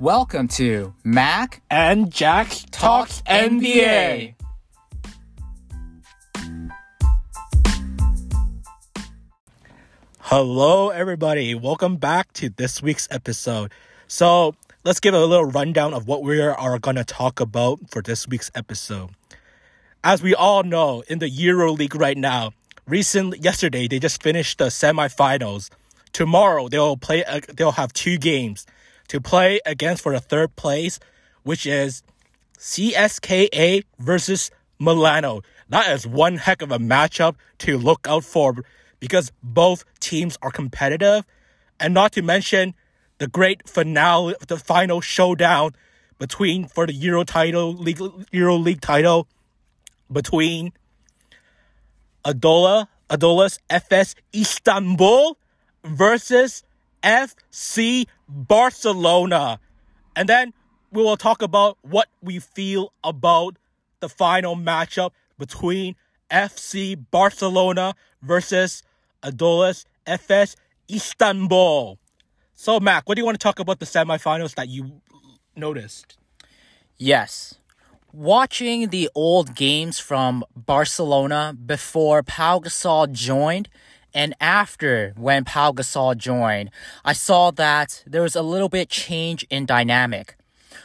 Welcome to Mac and Jack Talks NBA. Hello, everybody. Welcome back to this week's episode. So, let's give a little rundown of what we are going to talk about for this week's episode. As we all know, in the Euro League right now, recently yesterday they just finished the semifinals. Tomorrow they'll play. Uh, they'll have two games to play against for the third place, which is CSKA versus Milano. That is one heck of a matchup to look out for because both teams are competitive, and not to mention the great finale, the final showdown between for the Euro title, league, Euro League title between Adola, Adolas Efes Istanbul versus FC Barcelona. And then we will talk about what we feel about the final matchup between FC Barcelona versus Adolas Efes Istanbul. So, Mac, what do you want to talk about the semifinals that you noticed? Yes. Watching the old games from Barcelona before Pau Gasol joined and after when Pau Gasol joined, I saw that there was a little bit change in dynamic.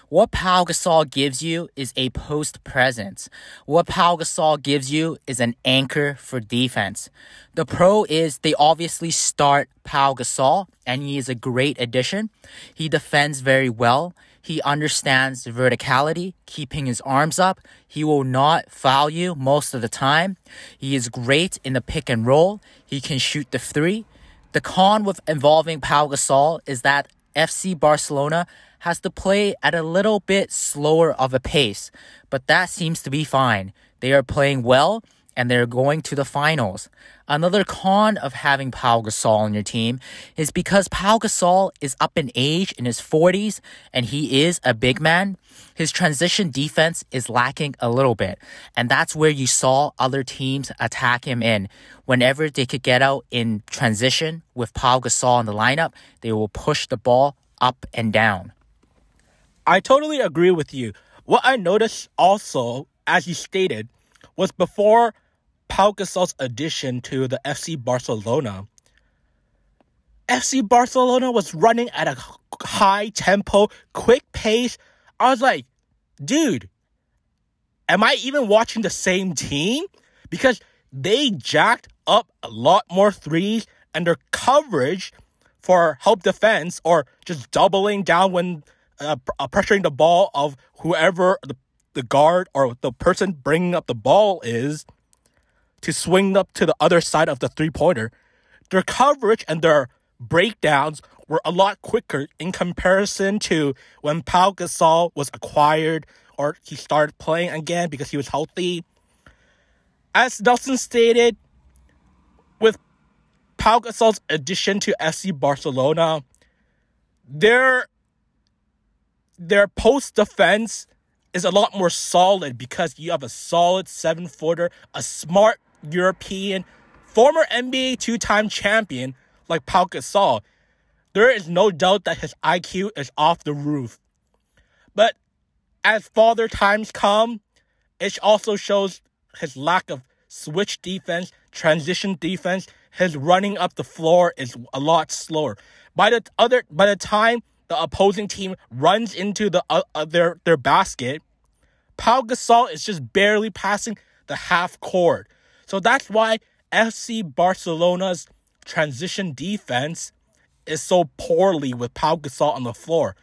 What Pau Gasol gives you is a post presence. What Pau Gasol gives you is an anchor for defense. The pro is they obviously start Pau Gasol, and he is a great addition. He defends very well. He understands the verticality, keeping his arms up. He will not foul you most of the time. He is great in the pick and roll. He can shoot the three. The con with involving Pau Gasol is that FC Barcelona has to play at a little bit slower of a pace, but that seems to be fine. They are playing well and they're going to the finals. Another con of having Pau Gasol on your team is because Pau Gasol is up in age in his 40s and he is a big man. His transition defense is lacking a little bit, and that's where you saw other teams attack him in. Whenever they could get out in transition with Pau Gasol in the lineup, they will push the ball up and down. I totally agree with you. What I noticed also, as you stated, was before Pau Gasol's addition to the FC Barcelona, FC Barcelona was running at a high tempo, quick pace. I was like, dude, am I even watching the same team? Because they jacked up a lot more threes and their coverage for help defense or just doubling down when uh, uh, pressuring the ball of whoever the, the guard or the person bringing up the ball is to swing up to the other side of the three pointer. Their coverage and their breakdowns were a lot quicker in comparison to when Pau Gasol was acquired or he started playing again because he was healthy. As Nelson stated, with Pau Gasol's addition to FC Barcelona, their their post defense is a lot more solid because you have a solid seven footer, a smart European, former NBA two time champion like Pau Gasol. There is no doubt that his IQ is off the roof. But as father times come, it also shows his lack of switch defense, transition defense. His running up the floor is a lot slower. By the other, by the time the opposing team runs into the uh, uh, their their basket, Pau Gasol is just barely passing the half court. So that's why FC Barcelona's transition defense is so poorly with Pau Gasol on the floor.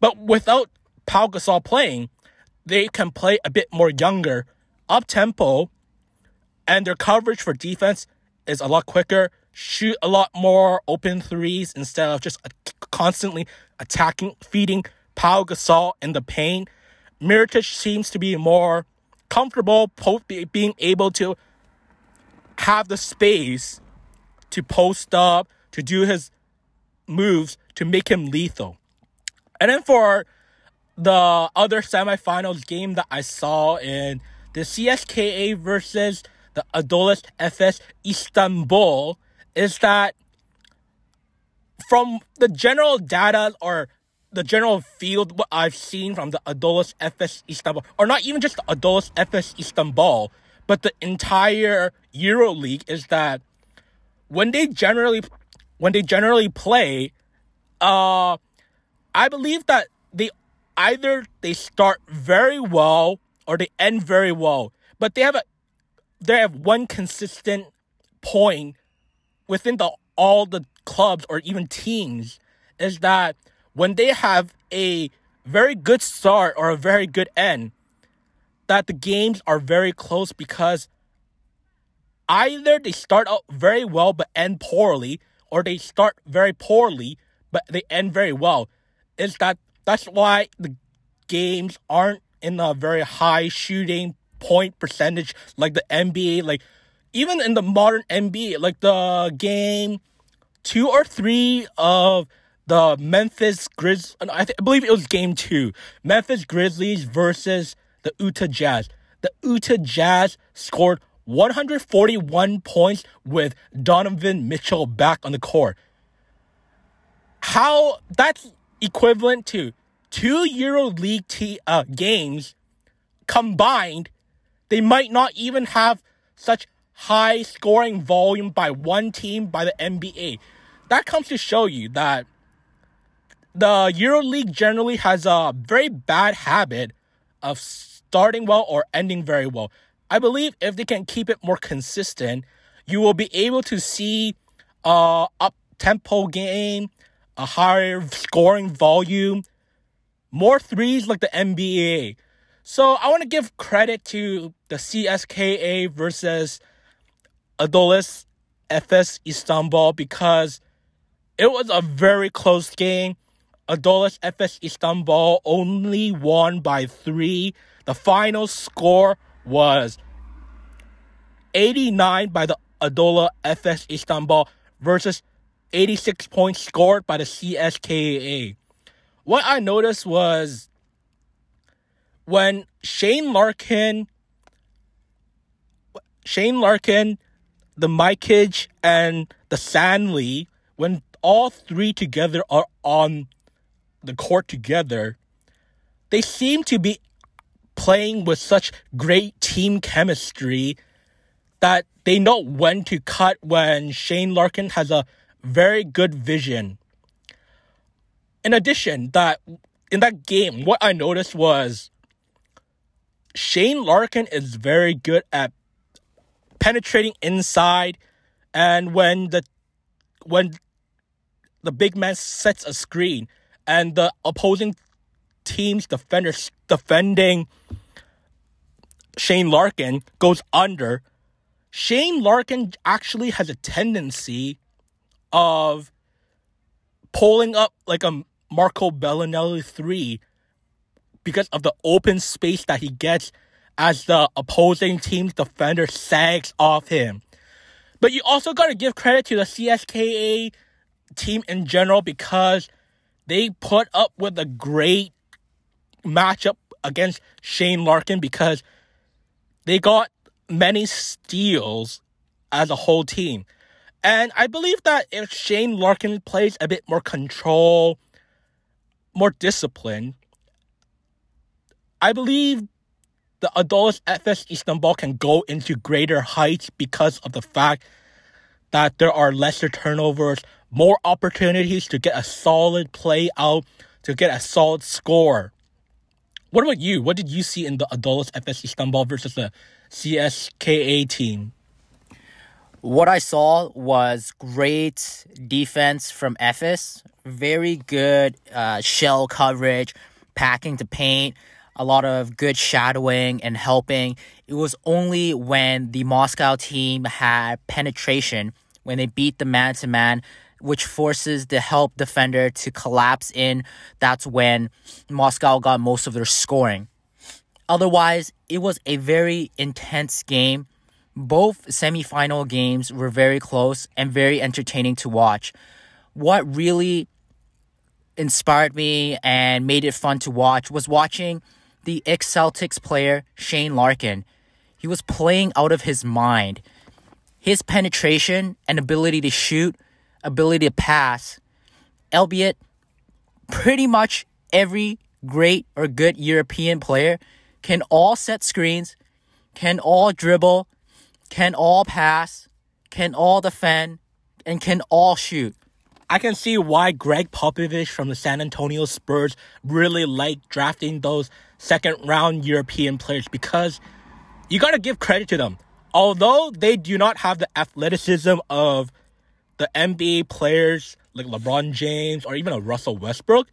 But without Pau Gasol playing, they can play a bit more younger, up tempo, and their coverage for defense is a lot quicker, shoot a lot more open threes instead of just constantly attacking, feeding Pau Gasol in the paint. Mirotic seems to be more comfortable being able to have the space to post up, to do his moves to make him lethal. And then for the other semifinals game that I saw in the CSKA versus the Adolis Efes Istanbul is that from the general data or the general field what I've seen from the Adolis Efes Istanbul, or not even just the Adolis Efes Istanbul, but the entire Euro League is that when they generally when they generally play, uh, I believe that they either they start very well or they end very well, but they have a they have one consistent point within the all the clubs or even teams is that when they have a very good start or a very good end, that the games are very close because either they start out very well but end poorly, or they start very poorly but they end very well. Is that that's why the games aren't in a very high shooting point percentage like the NBA, like even in the modern NBA, like the game two or three of the Memphis Grizz. I, th- I believe it was game two. Memphis Grizzlies versus the Utah Jazz. The Utah Jazz scored 141 points with Donovan Mitchell back on the court. How that's equivalent to two Euro League t- uh, games combined. They might not even have such high scoring volume by one team by the NBA. That comes to show you that the EuroLeague generally has a very bad habit of starting well or ending very well. I believe if they can keep it more consistent, you will be able to see uh, a up tempo game, a higher scoring volume, more threes like the NBA. So I want to give credit to the CSKA versus Adolis Efes Istanbul because it was a very close game. Adolis Efes Istanbul only won by three. The final score was 89 by the Adola Efes Istanbul versus 86 points scored by the CSKA. What I noticed was when Shane Larkin, Shane Larkin, the Mikic, and the Sanley, when all three together are on the court together, they seem to be playing with such great team chemistry that they know when to cut when Shane Larkin has a very good vision. In addition, that in that game, what I noticed was Shane Larkin is very good at penetrating inside and when the when the big man sets a screen and the opposing team's defender defending Shane Larkin goes under, Shane Larkin actually has a tendency of pulling up like a Marco Belinelli 3 because of the open space that he gets as the opposing team's defender sags off him. But you also got to give credit to the CSKA team in general because they put up with a great matchup against Shane Larkin because they got many steals as a whole team. And I believe that if Shane Larkin plays a bit more control, more discipline, I believe the Adolis Efes Istanbul can go into greater heights because of the fact that there are lesser turnovers, more opportunities to get a solid play out, to get a solid score. What about you? What did you see in the Adolis Efes Istanbul versus the CSKA team? What I saw was great defense from Efes, very good uh, shell coverage, packing to paint, a lot of good shadowing and helping. It was only when the Moscow team had penetration, when they beat the man to man, which forces the help defender to collapse in. That's when Moscow got most of their scoring. Otherwise, it was a very intense game. Both semifinal games were very close and very entertaining to watch. What really inspired me and made it fun to watch was watching the ex Celtics player Shane Larkin. He was playing out of his mind. His penetration and ability to shoot ability to pass, albeit pretty much every great or good European player can all set screens, can all dribble, can all pass, can all defend, and can all shoot. I can see why Gregg Popovich from the San Antonio Spurs really like drafting those second round European players because you got to give credit to them. Although they do not have the athleticism of the NBA players like LeBron James or even a Russell Westbrook,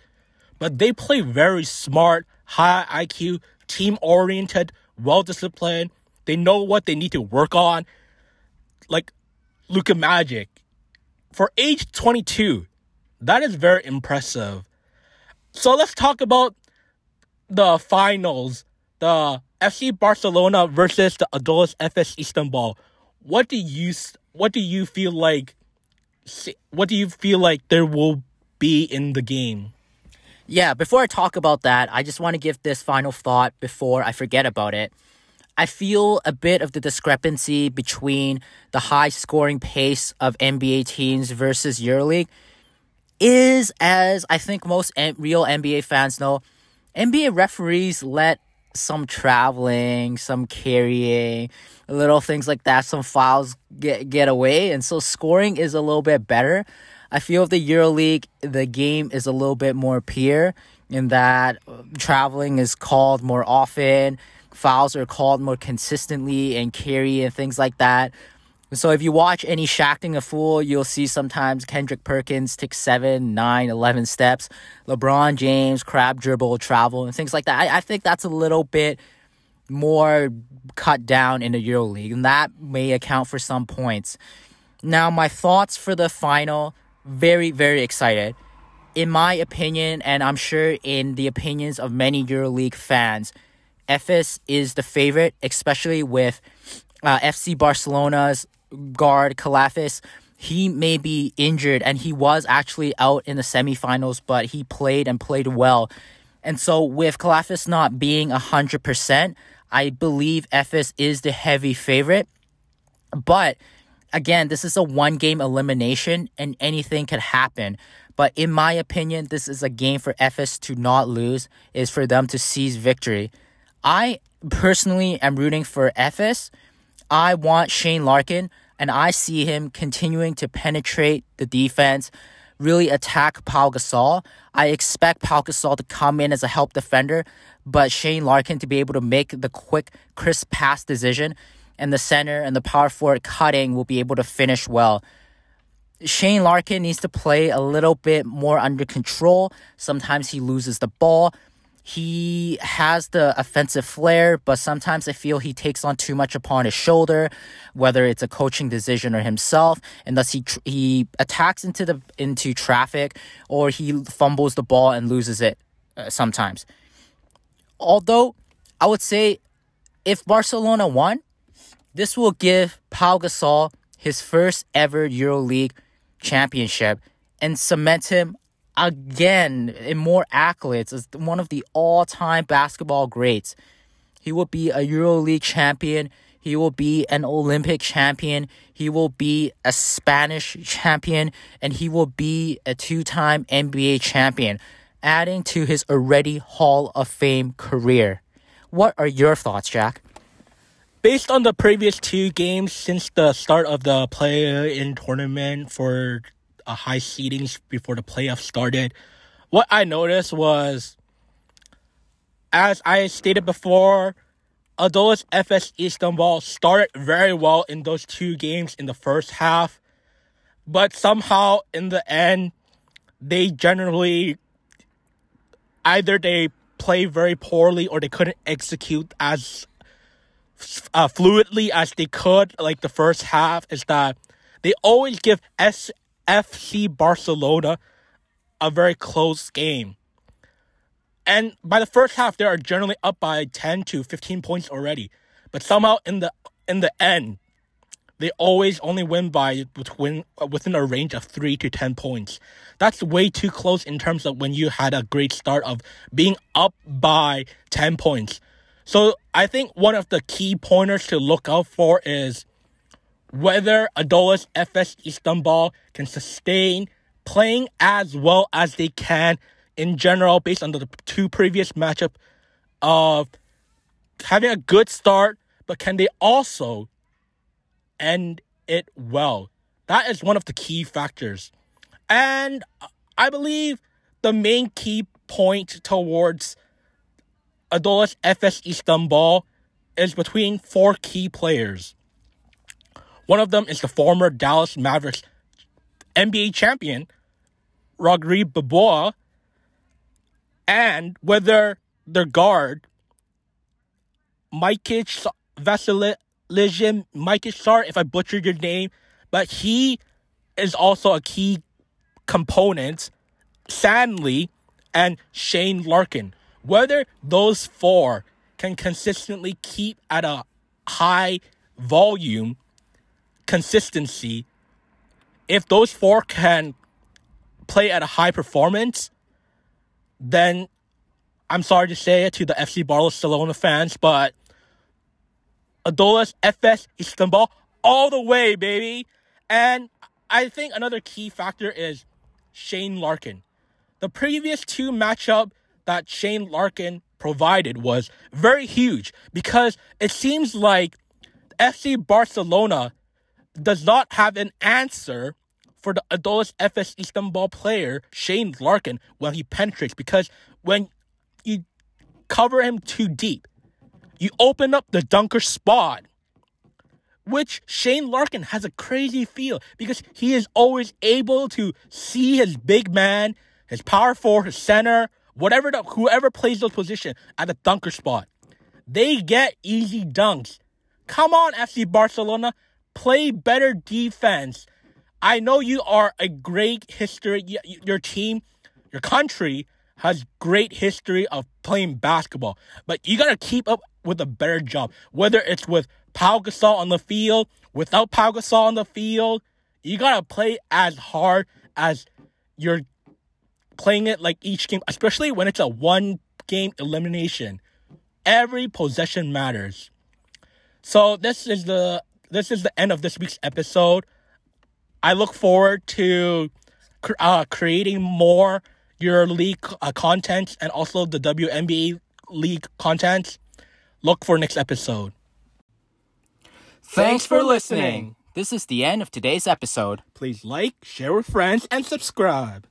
but they play very smart, high IQ, team oriented, well disciplined. They know what they need to work on. Like Luka Magic, for age 22, that is very impressive. So let's talk about the finals, the FC Barcelona versus the Adolis Efes Istanbul. What do you what do you feel like what do you feel like there will be in the game? Yeah, before I talk about that, I just want to give this final thought before I forget about it. I feel a bit of the discrepancy between the high scoring pace of NBA teams versus EuroLeague is, as I think most real NBA fans know, NBA referees let some traveling, some carrying, little things like that, some fouls get get away, and so scoring is a little bit better. I feel the EuroLeague, the game is a little bit more pure in that um, traveling is called more often fouls are called more consistently and carry and things like that. So if you watch any Shaqtin' a Fool, you'll see sometimes Kendrick Perkins take 7, 9, 11 steps. LeBron James, crab dribble, travel, and things like that. I, I think that's a little bit more cut down in the EuroLeague, and that may account for some points. Now, my thoughts for the final very, very excited. In my opinion, and I'm sure in the opinions of many EuroLeague fans, Efes is the favorite, especially with uh, FC Barcelona's guard Calathes. He may be injured, and he was actually out in the semifinals, but he played and played well. And so, with Calathes not being 100%, I believe Efes is the heavy favorite. But again, this is a one game elimination, and anything could happen. But in my opinion, this is a game for Efes to not lose, is for them to seize victory. I personally am rooting for Efes. I want Shane Larkin, and I see him continuing to penetrate the defense, really attack Pau Gasol. I expect Pau Gasol to come in as a help defender, but Shane Larkin to be able to make the quick, crisp pass decision, and the center and the power forward cutting will be able to finish well. Shane Larkin needs to play a little bit more under control. Sometimes he loses the ball. He has the offensive flair, but sometimes I feel he takes on too much upon his shoulder, whether it's a coaching decision or himself, and thus he tr- he attacks into the into traffic or he fumbles the ball and loses it uh, sometimes. Although I would say if Barcelona won, this will give Pau Gasol his first ever EuroLeague championship and cement him again in more accolades as one of the all-time basketball greats. He will be a EuroLeague champion. He will be an Olympic champion. He will be a Spanish champion. And he will be a two time NBA champion, adding to his already Hall of Fame career. What are your thoughts, Jack? Based on the previous two games since the start of the play in tournament for a high seedings before the playoffs started. What I noticed was, as I stated before, Adolis Efes Istanbul started very well in those two games in the first half, but somehow in the end, they generally either they play very poorly or they couldn't execute as uh, fluidly as they could. Like the first half is that they always give S FC Barcelona a very close game. And by the first half, they are generally up by 10 to 15 points already. But somehow in the in the end, they always only win by between uh, within a range of 3 to 10 points. That's way too close in terms of when you had a great start of being up by 10 points. So I think one of the key pointers to look out for is whether Adolis Efes Istanbul can sustain playing as well as they can in general, based on the two previous matchup of having a good start, but can they also end it well? That is one of the key factors. And I believe the main key point towards Adolis Efes Istanbul is between four key players. One of them is the former Dallas Mavericks NBA champion, Rodrigue Beaubois, and whether their guard, Mikic Vasilijin, Mikic, sorry if I butchered your name, but he is also a key component, Stanley and Shane Larkin. Whether those four can consistently keep at a high volume consistency, if those four can play at a high performance, then I'm sorry to say it to the FC Barcelona fans, but Adolis Efes Istanbul all the way, baby. And I think another key factor is Shane Larkin. The previous two matchup that Shane Larkin provided was very huge because it seems like FC Barcelona does not have an answer for the Adolis Efes Istanbul player Shane Larkin when he penetrates because when you cover him too deep, you open up the dunker spot, which Shane Larkin has a crazy feel because he is always able to see his big man, his power forward, his center, whatever the, whoever plays those position at the dunker spot. They get easy dunks. Come on, FC Barcelona, play better defense. I know you are a great history. Your team, your country has great history of playing basketball, but you gotta keep up with a better job. Whether it's with Pau Gasol on the field, without Pau Gasol on the field, you gotta play as hard as you're playing it like each game, especially when it's a one game elimination. Every possession matters. So this is the this is the end of this week's episode. I look forward to uh, creating more EuroLeague uh, content and also the WNBA league content. Look for next episode. Thanks for listening. This is the end of today's episode. Please like, share with friends, and subscribe.